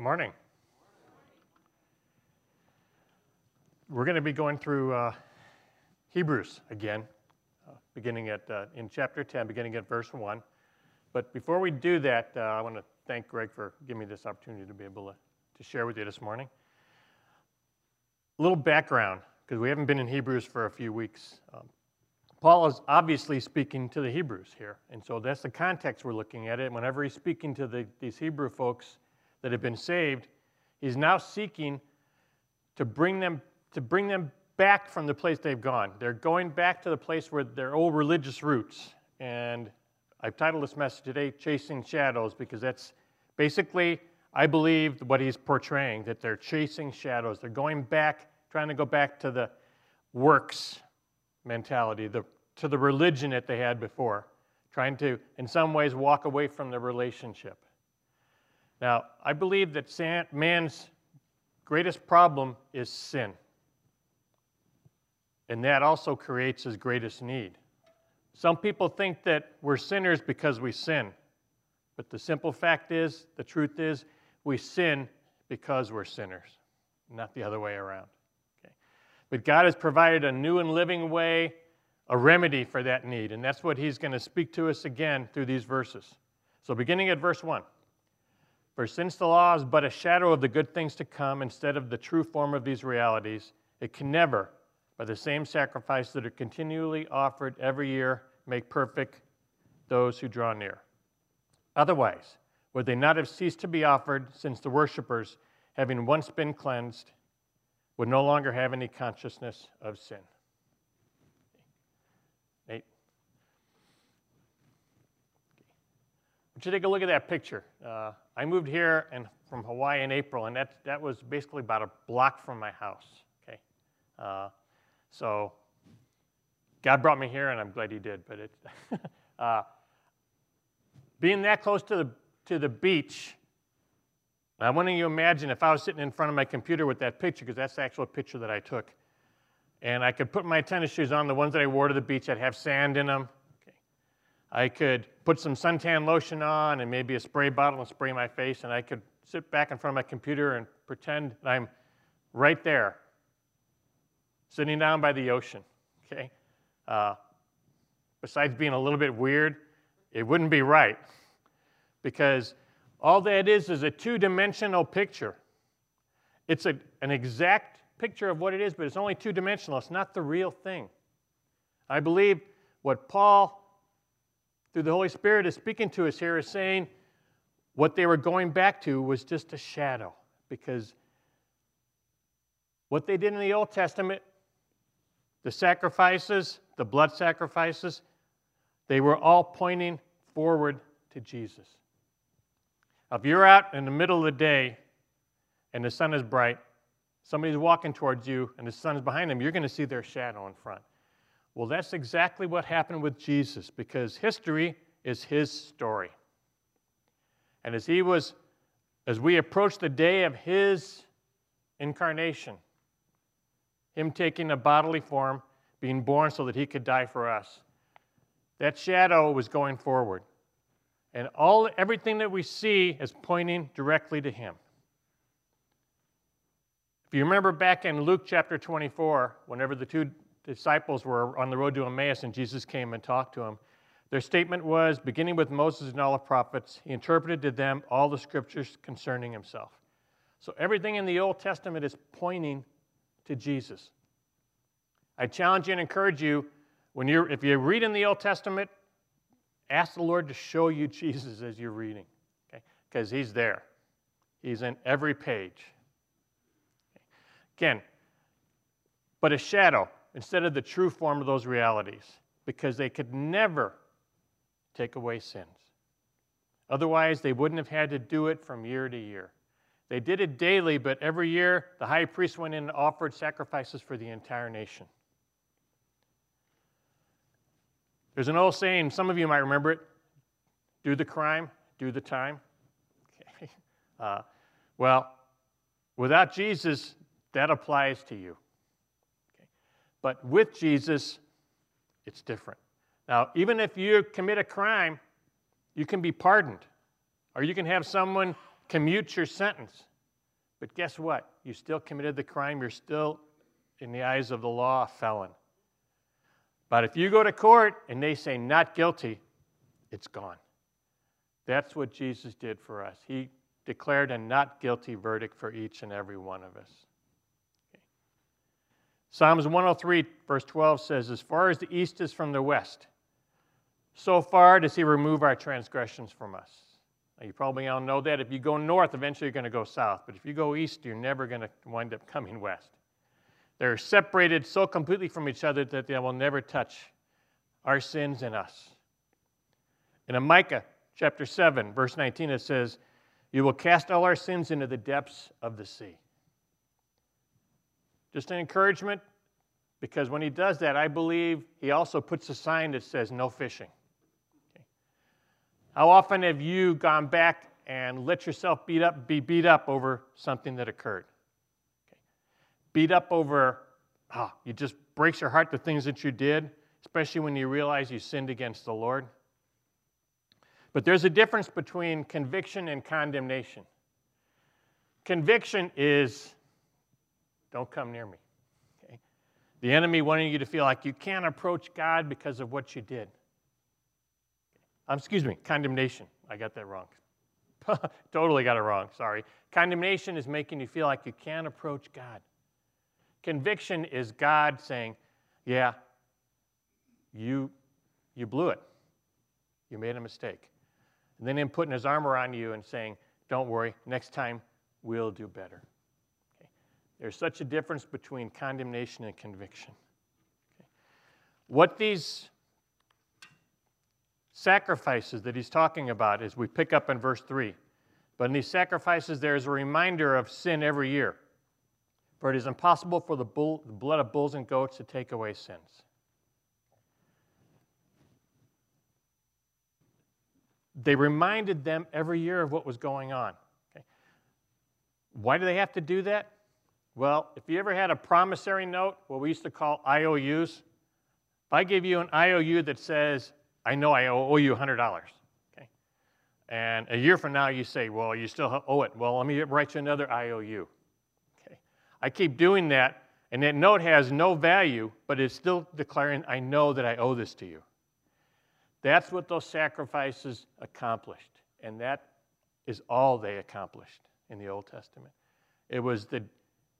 Good morning. We're going to be going through uh, Hebrews again, uh, beginning at uh, in chapter 10, beginning at verse 1. But before we do that, uh, I want to thank Greg for giving me this opportunity to be able to, to share with you this morning. A little background, because we haven't been in Hebrews for a few weeks. Um, Paul is obviously speaking to the Hebrews here, and so that's the context we're looking at it. Whenever he's speaking to the, these Hebrew folks that have been saved, he's now seeking to bring them to bring them back from the place they've gone. They're going back to the place where their old religious roots. And I've titled this message today Chasing Shadows because that's basically, I believe, what he's portraying that they're chasing shadows. They're going back, trying to go back to the works mentality, the, to the religion that they had before, trying to, in some ways, walk away from the relationship. Now, I believe that man's greatest problem is sin. And that also creates his greatest need. Some people think that we're sinners because we sin. But the simple fact is, the truth is, we sin because we're sinners, not the other way around. Okay? But God has provided a new and living way, a remedy for that need. And that's what He's going to speak to us again through these verses. So, beginning at verse 1 For since the law is but a shadow of the good things to come instead of the true form of these realities, it can never, by the same sacrifice that are continually offered every year, make perfect those who draw near. Otherwise, would they not have ceased to be offered, since the worshippers, having once been cleansed, would no longer have any consciousness of sin? Would you take a look at that picture? Uh, I moved here and from Hawaii in April, and that, that was basically about a block from my house. Okay, uh, so God brought me here, and I'm glad He did. But it, uh, being that close to the, to the beach, I want you to imagine if I was sitting in front of my computer with that picture, because that's the actual picture that I took, and I could put my tennis shoes on, the ones that I wore to the beach, I'd have sand in them. I could put some suntan lotion on and maybe a spray bottle and spray my face, and I could sit back in front of my computer and pretend that I'm right there, sitting down by the ocean. Okay. Uh, besides being a little bit weird, it wouldn't be right because all that is is a two dimensional picture. It's a, an exact picture of what it is, but it's only two dimensional. It's not the real thing. I believe what Paul, through the Holy Spirit, is speaking to us here is saying what they were going back to was just a shadow because what they did in the Old Testament, the sacrifices, the blood sacrifices, they were all pointing forward to Jesus. If you're out in the middle of the day and the sun is bright, somebody's walking towards you and the sun is behind them, you're going to see their shadow in front. Well, that's exactly what happened with Jesus because history is his story. And as he was, as we approach the day of his incarnation, him taking a bodily form, being born so that he could die for us, that shadow was going forward. And all everything that we see is pointing directly to him. If you remember back in Luke chapter 24, whenever the two disciples were on the road to Emmaus and Jesus came and talked to them, their statement was beginning with Moses and all the prophets, he interpreted to them all the scriptures concerning himself. So everything in the Old Testament is pointing to Jesus. I challenge you and encourage you when you're, if you read in the Old Testament, ask the Lord to show you Jesus as you're reading, okay? Because He's there. He's in every page. Okay. Again, but a shadow instead of the true form of those realities, because they could never take away sins. Otherwise, they wouldn't have had to do it from year to year. They did it daily, but every year the high priest went in and offered sacrifices for the entire nation. There's an old saying, some of you might remember it do the crime, do the time. Okay. Uh, well, without Jesus, that applies to you. But with Jesus, it's different. Now, even if you commit a crime, you can be pardoned, or you can have someone commute your sentence. But guess what? You still committed the crime. You're still, in the eyes of the law, a felon. But if you go to court and they say not guilty, it's gone. That's what Jesus did for us. He declared a not guilty verdict for each and every one of us. Psalms 103, verse 12 says, As far as the east is from the west, so far does he remove our transgressions from us. Now, you probably all know that. If you go north, eventually you're going to go south. But if you go east, you're never going to wind up coming west. They're separated so completely from each other that they will never touch our sins and us. In Micah chapter 7, verse 19, it says, You will cast all our sins into the depths of the sea. Just an encouragement, because when he does that, I believe he also puts a sign that says, No fishing. Okay. How often have you gone back and let yourself beat up, be beat up over something that occurred? beat up over, oh, it just breaks your heart the things that you did, especially when you realize you sinned against the Lord. But there's a difference between conviction and condemnation. Conviction is, don't come near me. Okay? The enemy wanting you to feel like you can't approach God because of what you did. Um, excuse me, condemnation. I got that wrong. totally got it wrong, sorry. Condemnation is making you feel like you can't approach God. Conviction is God saying, Yeah, you, you blew it. You made a mistake. And then Him putting His armor on you and saying, Don't worry, next time we'll do better. There's such a difference between condemnation and conviction. Okay. What these sacrifices that he's talking about is we pick up in verse 3. But in these sacrifices, there's a reminder of sin every year. For it is impossible for the, bull, the blood of bulls and goats to take away sins. They reminded them every year of what was going on. Okay. Why do they have to do that? Well, if you ever had a promissory note, what we used to call IOUs, if I give you an IOU that says, I know I owe you $100, okay? And a year from now you say, well, you still owe it. Well, let me write you another IOU. okay? I keep doing that, and that note has no value, but it's still declaring, I know that I owe this to you. That's what those sacrifices accomplished, and that is all they accomplished in the Old Testament. It was the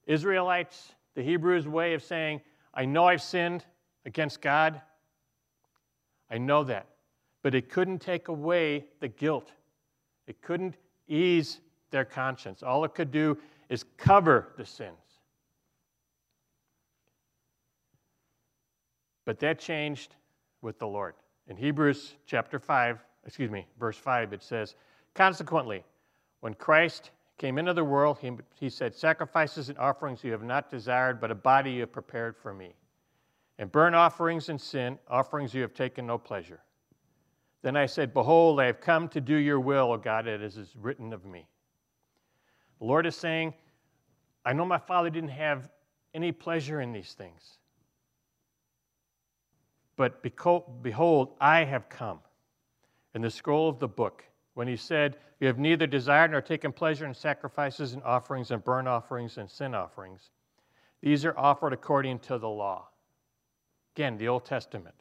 Israelites, the Hebrews' way of saying, I know I've sinned against God. I know that. But it couldn't take away the guilt, it couldn't ease their conscience. All it could do is cover the sins. But that changed with the Lord. In Hebrews chapter 5, excuse me, verse 5, it says, Consequently, when Christ came into the world, he, he said, Sacrifices and offerings you have not desired, but a body you have prepared for me. And burnt offerings and sin, offerings you have taken no pleasure. Then I said, Behold, I have come to do your will, O God, as is written of me. The Lord is saying, I know my Father didn't have any pleasure in these things. But behold, I have come. And the scroll of the book, when he said, You have neither desired nor taken pleasure in sacrifices and offerings and burnt offerings and sin offerings, these are offered according to the law. Again, the Old Testament.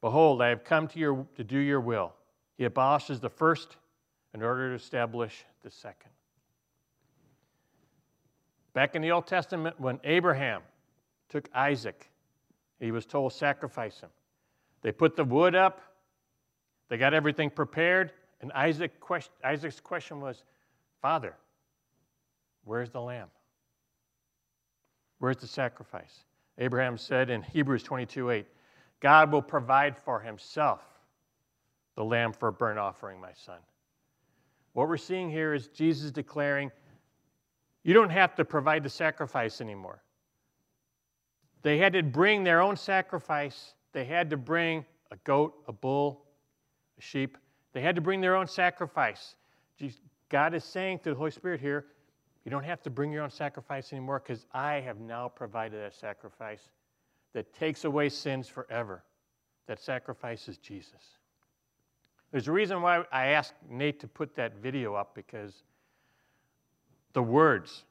Behold, I have come to, your, to do your will. He abolishes the first in order to establish the second. Back in the Old Testament, when Abraham took Isaac he was told, sacrifice him. They put the wood up, they got everything prepared, and Isaac Isaac's question was, Father, where's the lamb? Where's the sacrifice? Abraham said in Hebrews 22 8, God will provide for himself the lamb for a burnt offering, my son. What we're seeing here is Jesus declaring, You don't have to provide the sacrifice anymore. They had to bring their own sacrifice. They had to bring a goat, a bull, a sheep. They had to bring their own sacrifice. God is saying through the Holy Spirit here, you don't have to bring your own sacrifice anymore because I have now provided a sacrifice that takes away sins forever. That sacrifice is Jesus. There's a reason why I asked Nate to put that video up because the words.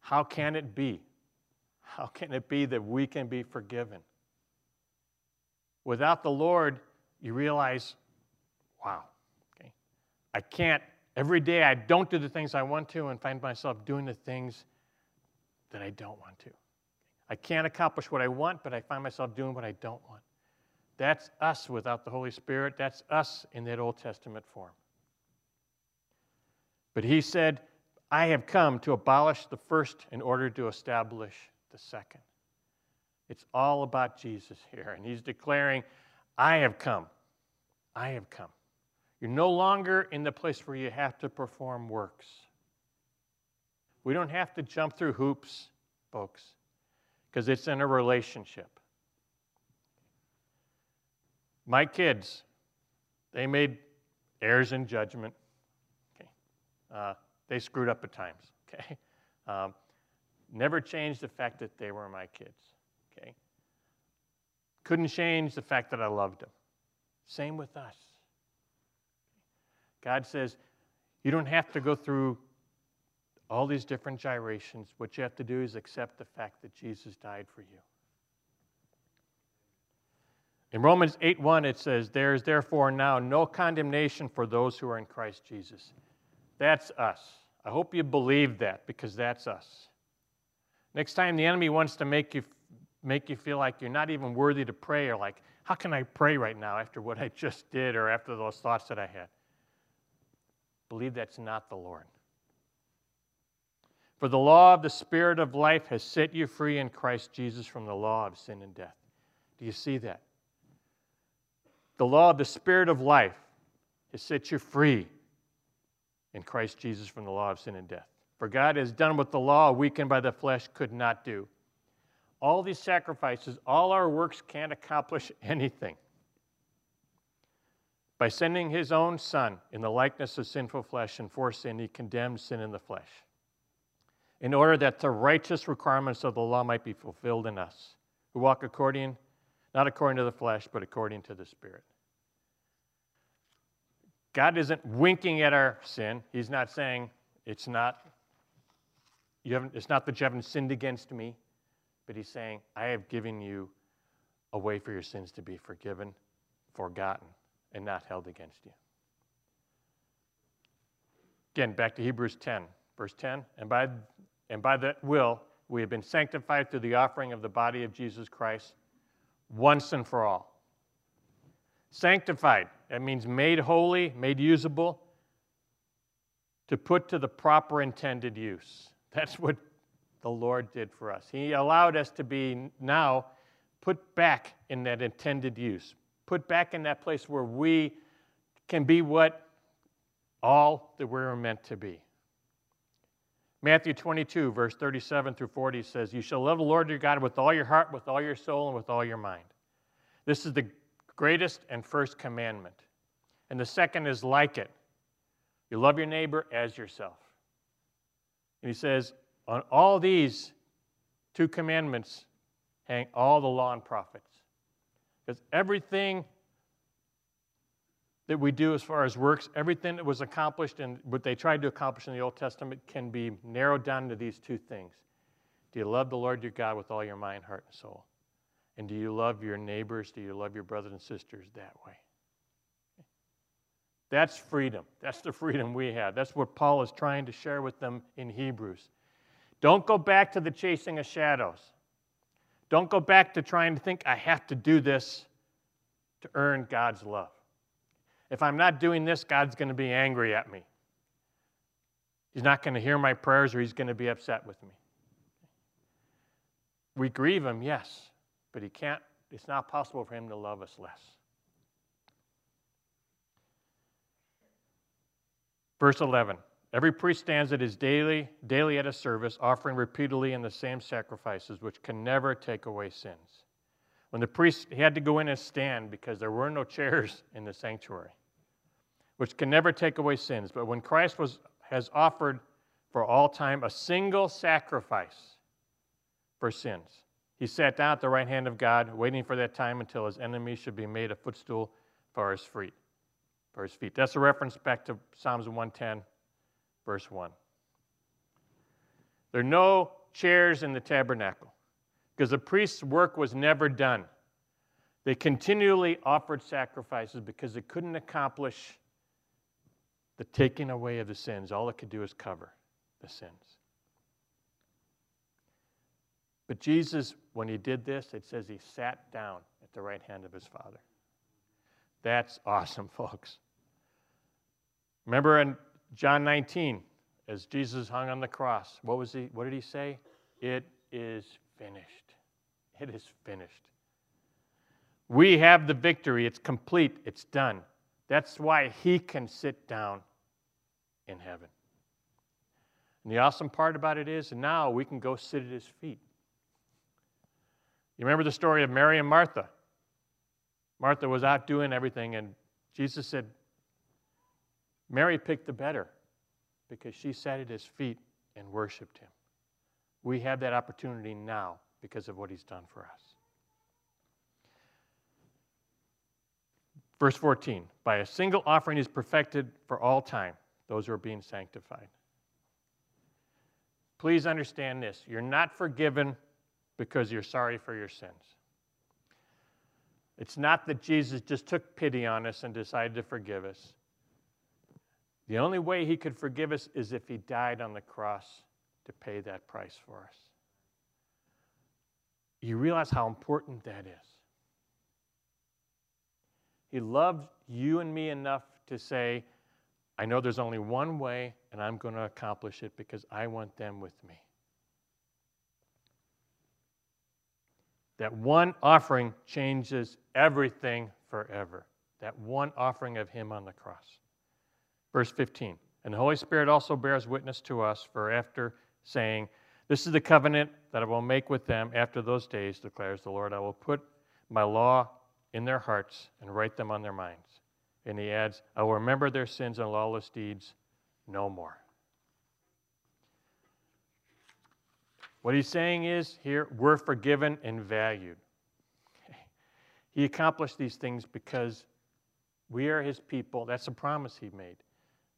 How can it be? How can it be that we can be forgiven? Without the Lord, you realize, wow, okay, I can't, every day I don't do the things I want to and find myself doing the things that I don't want to. I can't accomplish what I want, but I find myself doing what I don't want. That's us without the Holy Spirit. That's us in that Old Testament form. But he said, I have come to abolish the first in order to establish the second. It's all about Jesus here. And he's declaring, I have come. I have come. You're no longer in the place where you have to perform works. We don't have to jump through hoops, folks, because it's in a relationship. My kids, they made errors in judgment. Okay. Uh, they screwed up at times. Okay. Um, never changed the fact that they were my kids. Okay. Couldn't change the fact that I loved them. Same with us. God says, you don't have to go through all these different gyrations. What you have to do is accept the fact that Jesus died for you. In Romans 8 1, it says, There is therefore now no condemnation for those who are in Christ Jesus. That's us. I hope you believe that because that's us. Next time the enemy wants to make you, make you feel like you're not even worthy to pray or like, how can I pray right now after what I just did or after those thoughts that I had? Believe that's not the Lord. For the law of the Spirit of life has set you free in Christ Jesus from the law of sin and death. Do you see that? The law of the Spirit of life has set you free in Christ Jesus from the law of sin and death. For God has done what the law, weakened by the flesh, could not do. All these sacrifices, all our works can't accomplish anything. By sending his own Son in the likeness of sinful flesh and for sin, he condemned sin in the flesh, in order that the righteous requirements of the law might be fulfilled in us, who walk according, not according to the flesh, but according to the Spirit. God isn't winking at our sin. He's not saying it's not you haven't, it's not that you haven't sinned against me, but he's saying, I have given you a way for your sins to be forgiven, forgotten, and not held against you. Again, back to Hebrews 10, verse 10. And by, and by that will, we have been sanctified through the offering of the body of Jesus Christ once and for all. Sanctified, that means made holy, made usable, to put to the proper intended use. That's what the Lord did for us. He allowed us to be now put back in that intended use, put back in that place where we can be what all that we're meant to be. Matthew 22, verse 37 through 40 says, You shall love the Lord your God with all your heart, with all your soul, and with all your mind. This is the greatest and first commandment. And the second is like it you love your neighbor as yourself. And he says, On all these two commandments hang all the law and prophets. Because everything that we do as far as works, everything that was accomplished and what they tried to accomplish in the Old Testament can be narrowed down to these two things. Do you love the Lord your God with all your mind, heart, and soul? And do you love your neighbors? Do you love your brothers and sisters that way? That's freedom. That's the freedom we have. That's what Paul is trying to share with them in Hebrews. Don't go back to the chasing of shadows. Don't go back to trying to think, I have to do this to earn God's love. If I'm not doing this, God's going to be angry at me. He's not going to hear my prayers or he's going to be upset with me. We grieve him, yes, but he can't, it's not possible for him to love us less. Verse 11 Every priest stands at his daily, daily at a service, offering repeatedly in the same sacrifices, which can never take away sins. When the priest he had to go in and stand because there were no chairs in the sanctuary, which can never take away sins. But when Christ was, has offered for all time a single sacrifice for sins, he sat down at the right hand of God, waiting for that time until his enemies should be made a footstool for his feet for his feet. That's a reference back to Psalms 110, verse 1. There are no chairs in the tabernacle because the priest's work was never done. They continually offered sacrifices because they couldn't accomplish the taking away of the sins. All it could do is cover the sins. But Jesus, when he did this, it says he sat down at the right hand of his Father. That's awesome, folks. Remember in John 19, as Jesus hung on the cross, what was he what did he say? It is finished. It is finished. We have the victory. It's complete. It's done. That's why he can sit down in heaven. And the awesome part about it is now we can go sit at his feet. You remember the story of Mary and Martha? Martha was out doing everything, and Jesus said, Mary picked the better because she sat at his feet and worshiped him. We have that opportunity now because of what he's done for us. Verse 14 By a single offering is perfected for all time those who are being sanctified. Please understand this you're not forgiven because you're sorry for your sins. It's not that Jesus just took pity on us and decided to forgive us. The only way he could forgive us is if he died on the cross to pay that price for us. You realize how important that is. He loved you and me enough to say, I know there's only one way, and I'm going to accomplish it because I want them with me. That one offering changes everything forever. That one offering of Him on the cross. Verse 15 And the Holy Spirit also bears witness to us, for after saying, This is the covenant that I will make with them after those days, declares the Lord, I will put my law in their hearts and write them on their minds. And he adds, I will remember their sins and lawless deeds no more. What he's saying is here, we're forgiven and valued. He accomplished these things because we are his people. That's a promise he made.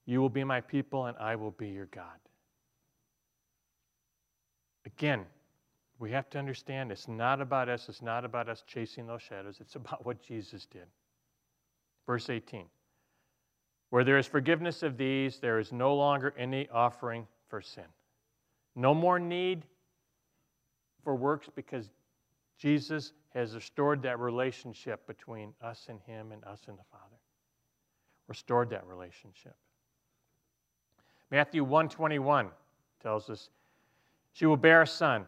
You will be my people, and I will be your God. Again, we have to understand it's not about us, it's not about us chasing those shadows, it's about what Jesus did. Verse 18 Where there is forgiveness of these, there is no longer any offering for sin. No more need for works because Jesus has restored that relationship between us and Him and us and the Father. Restored that relationship. Matthew 121 tells us, She will bear a son,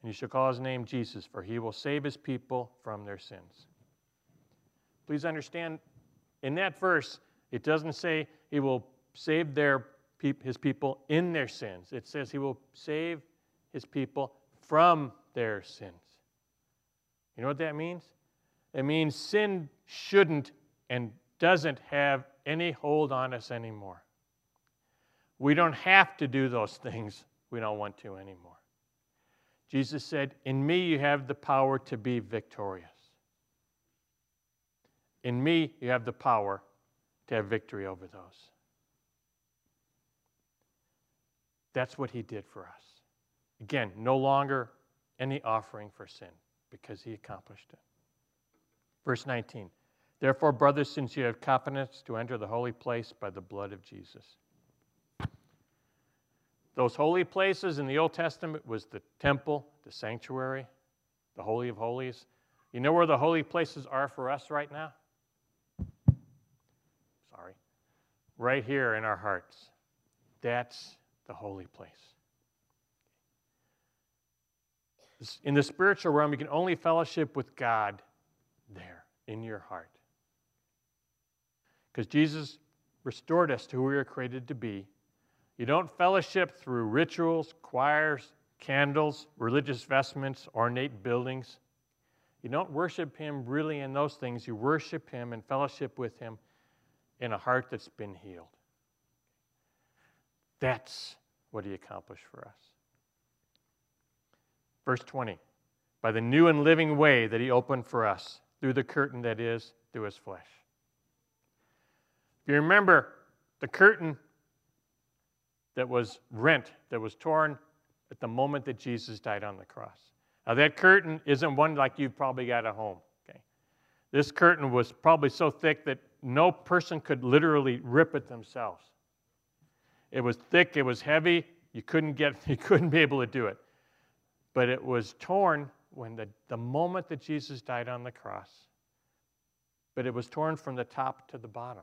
and you shall call his name Jesus, for he will save his people from their sins. Please understand, in that verse, it doesn't say he will save their, his people in their sins. It says he will save his people from their sins. You know what that means? It means sin shouldn't and doesn't have any hold on us anymore. We don't have to do those things we don't want to anymore. Jesus said, In me you have the power to be victorious. In me you have the power to have victory over those. That's what he did for us. Again, no longer any offering for sin because he accomplished it. Verse 19 Therefore, brothers, since you have confidence to enter the holy place by the blood of Jesus. Those holy places in the Old Testament was the temple, the sanctuary, the Holy of Holies. You know where the holy places are for us right now? Sorry. Right here in our hearts. That's the holy place. In the spiritual realm, you can only fellowship with God there in your heart. Because Jesus restored us to who we were created to be you don't fellowship through rituals, choirs, candles, religious vestments, ornate buildings. You don't worship Him really in those things. You worship Him and fellowship with Him in a heart that's been healed. That's what He accomplished for us. Verse 20 By the new and living way that He opened for us through the curtain that is through His flesh. If you remember, the curtain that was rent, that was torn at the moment that Jesus died on the cross. Now, that curtain isn't one like you've probably got at home. Okay? This curtain was probably so thick that no person could literally rip it themselves. It was thick, it was heavy, you couldn't get you couldn't be able to do it. But it was torn when the, the moment that Jesus died on the cross. But it was torn from the top to the bottom.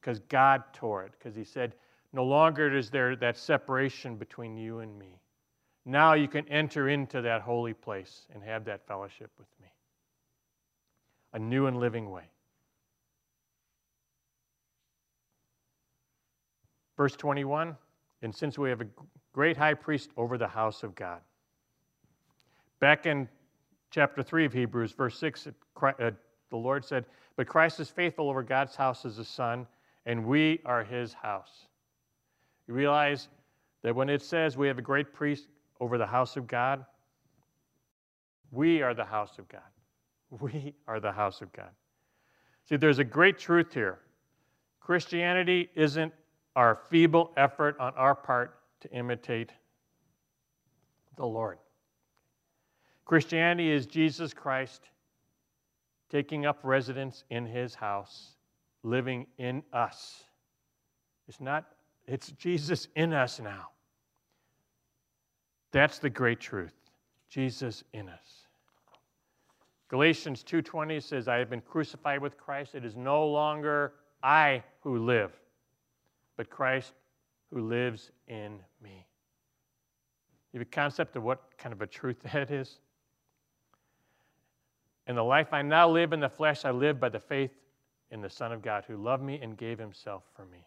Because God tore it, because he said, No longer is there that separation between you and me. Now you can enter into that holy place and have that fellowship with me. A new and living way. Verse 21 And since we have a great high priest over the house of God. Back in chapter 3 of Hebrews, verse 6, uh, the Lord said, But Christ is faithful over God's house as a son, and we are his house. You realize that when it says we have a great priest over the house of God, we are the house of God. We are the house of God. See, there's a great truth here. Christianity isn't our feeble effort on our part to imitate the Lord. Christianity is Jesus Christ taking up residence in his house, living in us. It's not, it's Jesus in us now. That's the great truth. Jesus in us. Galatians 2:20 says, "I have been crucified with Christ. It is no longer I who live, but Christ who lives in me." You have a concept of what kind of a truth that is? In the life I now live in the flesh, I live by the faith in the Son of God who loved me and gave himself for me.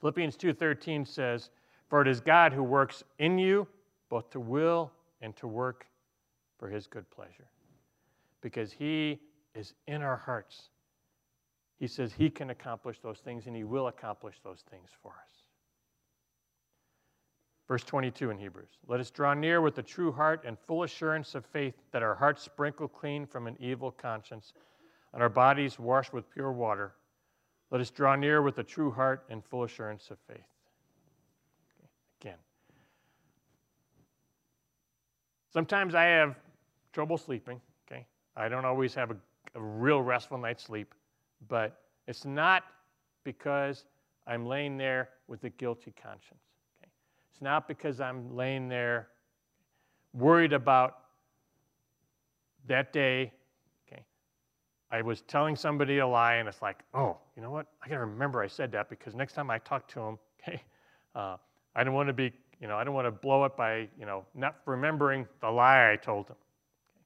Philippians 2:13 says, "For it is God who works in you both to will and to work for his good pleasure." Because he is in our hearts. He says he can accomplish those things and he will accomplish those things for us. Verse 22 in Hebrews Let us draw near with a true heart and full assurance of faith, that our hearts sprinkle clean from an evil conscience, and our bodies washed with pure water. Let us draw near with a true heart and full assurance of faith. Again, sometimes I have trouble sleeping. Okay, I don't always have a, a real restful night's sleep, but it's not because I'm laying there with a guilty conscience. Okay? It's not because I'm laying there worried about that day. I was telling somebody a lie, and it's like, oh, you know what? I got to remember I said that because next time I talk to him, okay, uh, I don't want to be, you know, I don't want to blow it by, you know, not remembering the lie I told him. Okay.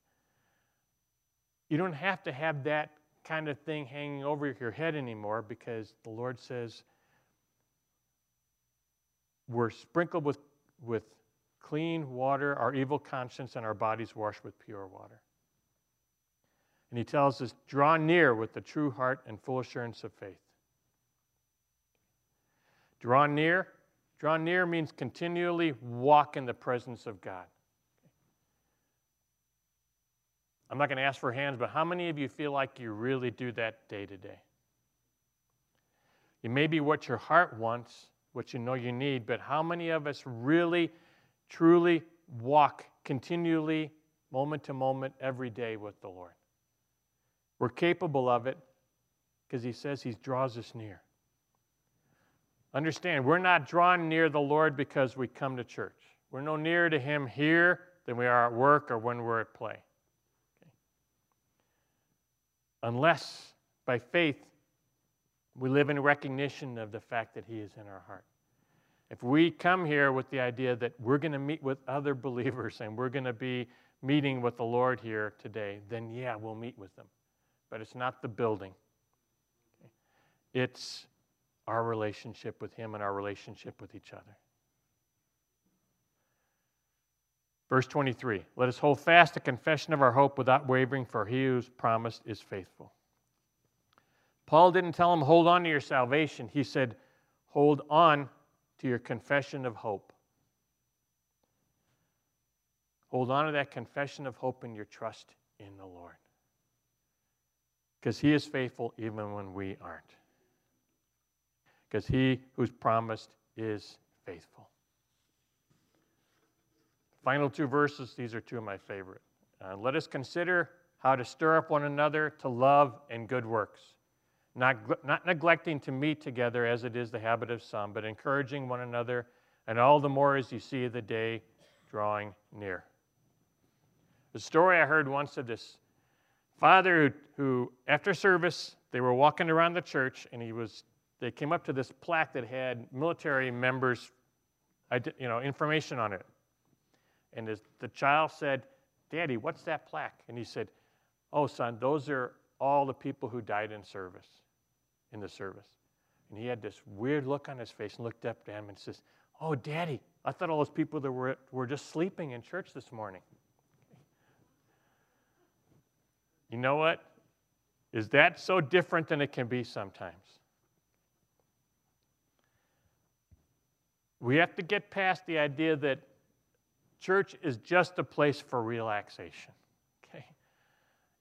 You don't have to have that kind of thing hanging over your head anymore because the Lord says, we're sprinkled with, with clean water, our evil conscience, and our bodies washed with pure water. And he tells us, draw near with the true heart and full assurance of faith. Draw near. Draw near means continually walk in the presence of God. I'm not going to ask for hands, but how many of you feel like you really do that day to day? It may be what your heart wants, what you know you need, but how many of us really, truly walk continually, moment to moment, every day with the Lord? We're capable of it because He says He draws us near. Understand, we're not drawn near the Lord because we come to church. We're no nearer to Him here than we are at work or when we're at play. Okay. Unless by faith we live in recognition of the fact that He is in our heart. If we come here with the idea that we're going to meet with other believers and we're going to be meeting with the Lord here today, then yeah, we'll meet with them. But it's not the building, it's our relationship with Him and our relationship with each other. Verse 23 Let us hold fast the confession of our hope without wavering, for he who's promised is faithful. Paul didn't tell him, hold on to your salvation. He said, hold on to your confession of hope. Hold on to that confession of hope and your trust in the Lord. Because he is faithful even when we aren't. Because he who's promised is faithful. final two verses, these are two of my favorite. Uh, let us consider how to stir up one another to love and good works, not, not neglecting to meet together as it is the habit of some, but encouraging one another, and all the more as you see the day drawing near. The story I heard once of this father who, who, after service, they were walking around the church, and he was, they came up to this plaque that had military members, you know, information on it. And his, the child said, Daddy, what's that plaque? And he said, Oh, son, those are all the people who died in service, in the service. And he had this weird look on his face and looked up at him and says, Oh, Daddy, I thought all those people that were, were just sleeping in church this morning. You know what? Is that so different than it can be sometimes? We have to get past the idea that church is just a place for relaxation. Okay?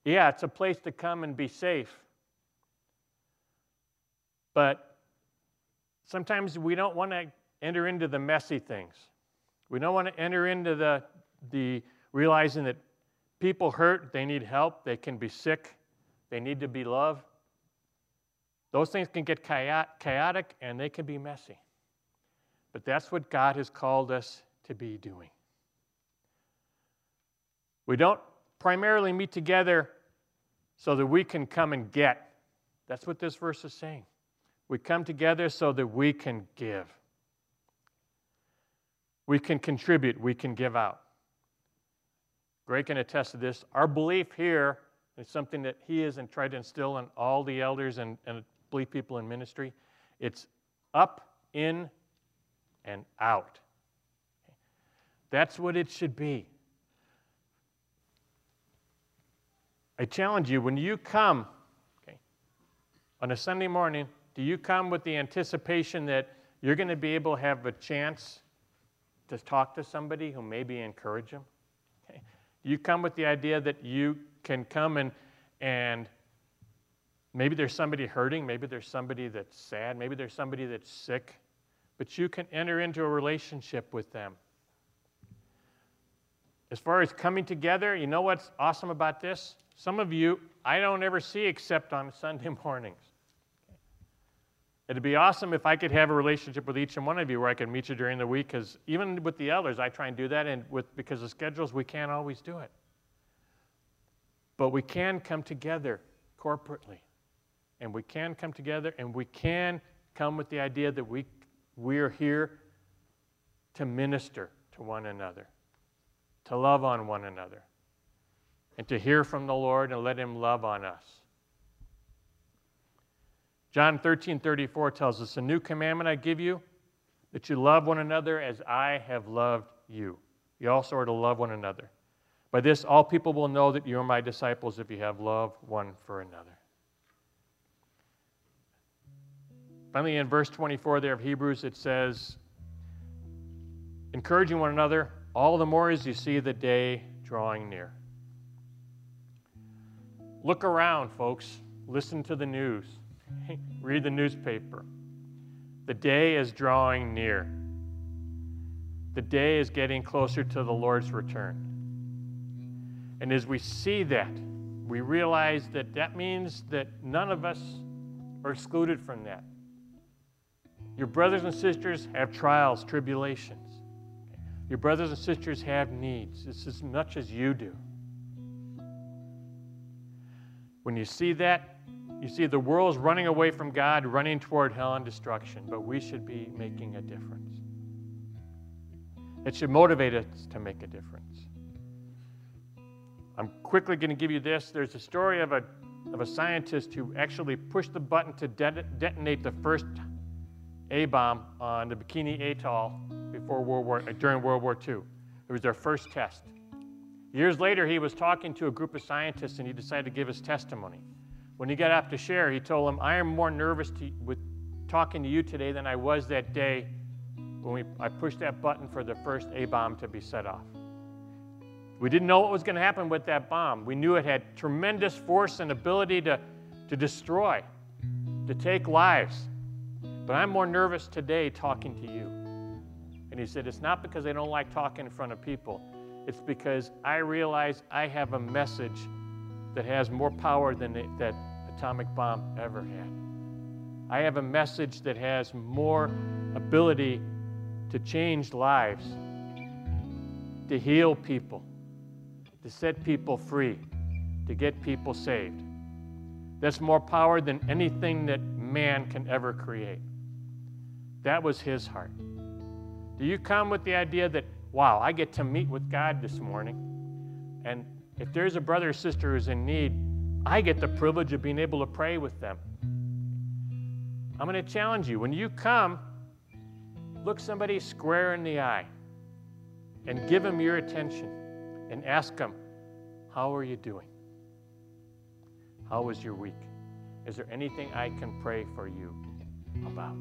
Yeah, it's a place to come and be safe. But sometimes we don't want to enter into the messy things. We don't want to enter into the, the realizing that people hurt, they need help, they can be sick, they need to be loved. Those things can get chaotic and they can be messy. But that's what God has called us to be doing. We don't primarily meet together so that we can come and get. That's what this verse is saying. We come together so that we can give. We can contribute, we can give out. Greg can attest to this. Our belief here is something that he has and tried to instill in all the elders and, and belief people in ministry. It's up, in, and out. That's what it should be. I challenge you when you come okay, on a Sunday morning, do you come with the anticipation that you're going to be able to have a chance to talk to somebody who maybe encourage them? You come with the idea that you can come and, and maybe there's somebody hurting, maybe there's somebody that's sad, maybe there's somebody that's sick, but you can enter into a relationship with them. As far as coming together, you know what's awesome about this? Some of you I don't ever see except on Sunday mornings. It'd be awesome if I could have a relationship with each and one of you where I could meet you during the week, because even with the elders, I try and do that, and with because of schedules, we can't always do it. But we can come together corporately, and we can come together, and we can come with the idea that we we are here to minister to one another, to love on one another and to hear from the Lord and let Him love on us. John 13 34 tells us, A new commandment I give you, that you love one another as I have loved you. You also are to love one another. By this, all people will know that you are my disciples if you have love one for another. Finally, in verse 24 there of Hebrews, it says, encouraging one another all the more as you see the day drawing near. Look around, folks. Listen to the news. Read the newspaper. The day is drawing near. The day is getting closer to the Lord's return. And as we see that, we realize that that means that none of us are excluded from that. Your brothers and sisters have trials, tribulations. Your brothers and sisters have needs. It's as much as you do. When you see that, you see the world's running away from God, running toward hell and destruction, but we should be making a difference. It should motivate us to make a difference. I'm quickly going to give you this. There's a story of a, of a scientist who actually pushed the button to de- detonate the first A bomb on the Bikini Atoll before World War, during World War II. It was their first test. Years later, he was talking to a group of scientists and he decided to give his testimony. When he got up to share, he told them, I am more nervous to, with talking to you today than I was that day when we, I pushed that button for the first A bomb to be set off. We didn't know what was going to happen with that bomb. We knew it had tremendous force and ability to, to destroy, to take lives. But I'm more nervous today talking to you. And he said, It's not because I don't like talking in front of people, it's because I realize I have a message that has more power than it, that atomic bomb ever had. I have a message that has more ability to change lives, to heal people, to set people free, to get people saved. That's more power than anything that man can ever create. That was his heart. Do you come with the idea that, wow, I get to meet with God this morning? And if there's a brother or sister who's in need, I get the privilege of being able to pray with them. I'm going to challenge you. When you come, look somebody square in the eye and give them your attention and ask them, How are you doing? How was your week? Is there anything I can pray for you about?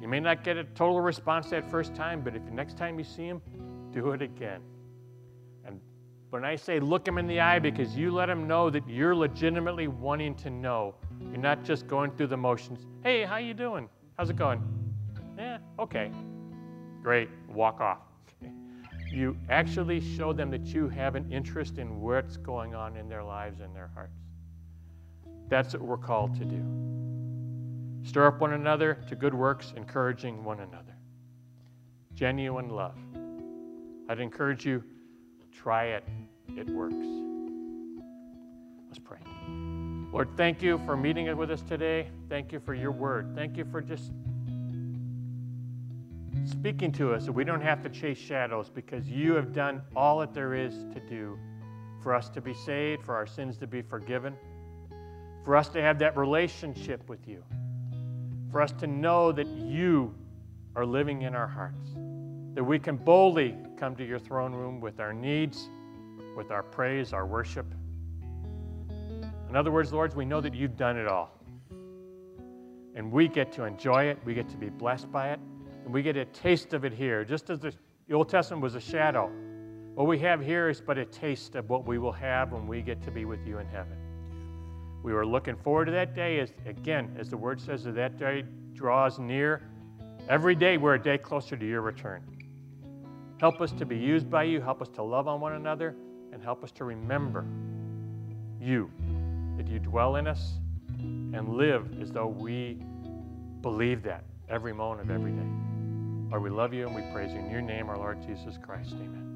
You may not get a total response that first time, but if the next time you see him, do it again. When I say look them in the eye, because you let them know that you're legitimately wanting to know. You're not just going through the motions. Hey, how you doing? How's it going? Yeah, okay. Great. Walk off. You actually show them that you have an interest in what's going on in their lives and their hearts. That's what we're called to do. Stir up one another to good works, encouraging one another. Genuine love. I'd encourage you, try it. It works. Let's pray. Lord, thank you for meeting with us today. Thank you for your word. Thank you for just speaking to us so we don't have to chase shadows because you have done all that there is to do for us to be saved, for our sins to be forgiven, for us to have that relationship with you for us to know that you are living in our hearts, that we can boldly come to your throne room with our needs, with our praise, our worship. In other words, Lord, we know that you've done it all. And we get to enjoy it, we get to be blessed by it, and we get a taste of it here. Just as the Old Testament was a shadow, what we have here is but a taste of what we will have when we get to be with you in heaven. We were looking forward to that day as, again, as the word says, that that day draws near. Every day we're a day closer to your return. Help us to be used by you, help us to love on one another, and help us to remember you, that you dwell in us and live as though we believe that every moment of every day. Lord, we love you and we praise you in your name, our Lord Jesus Christ. Amen.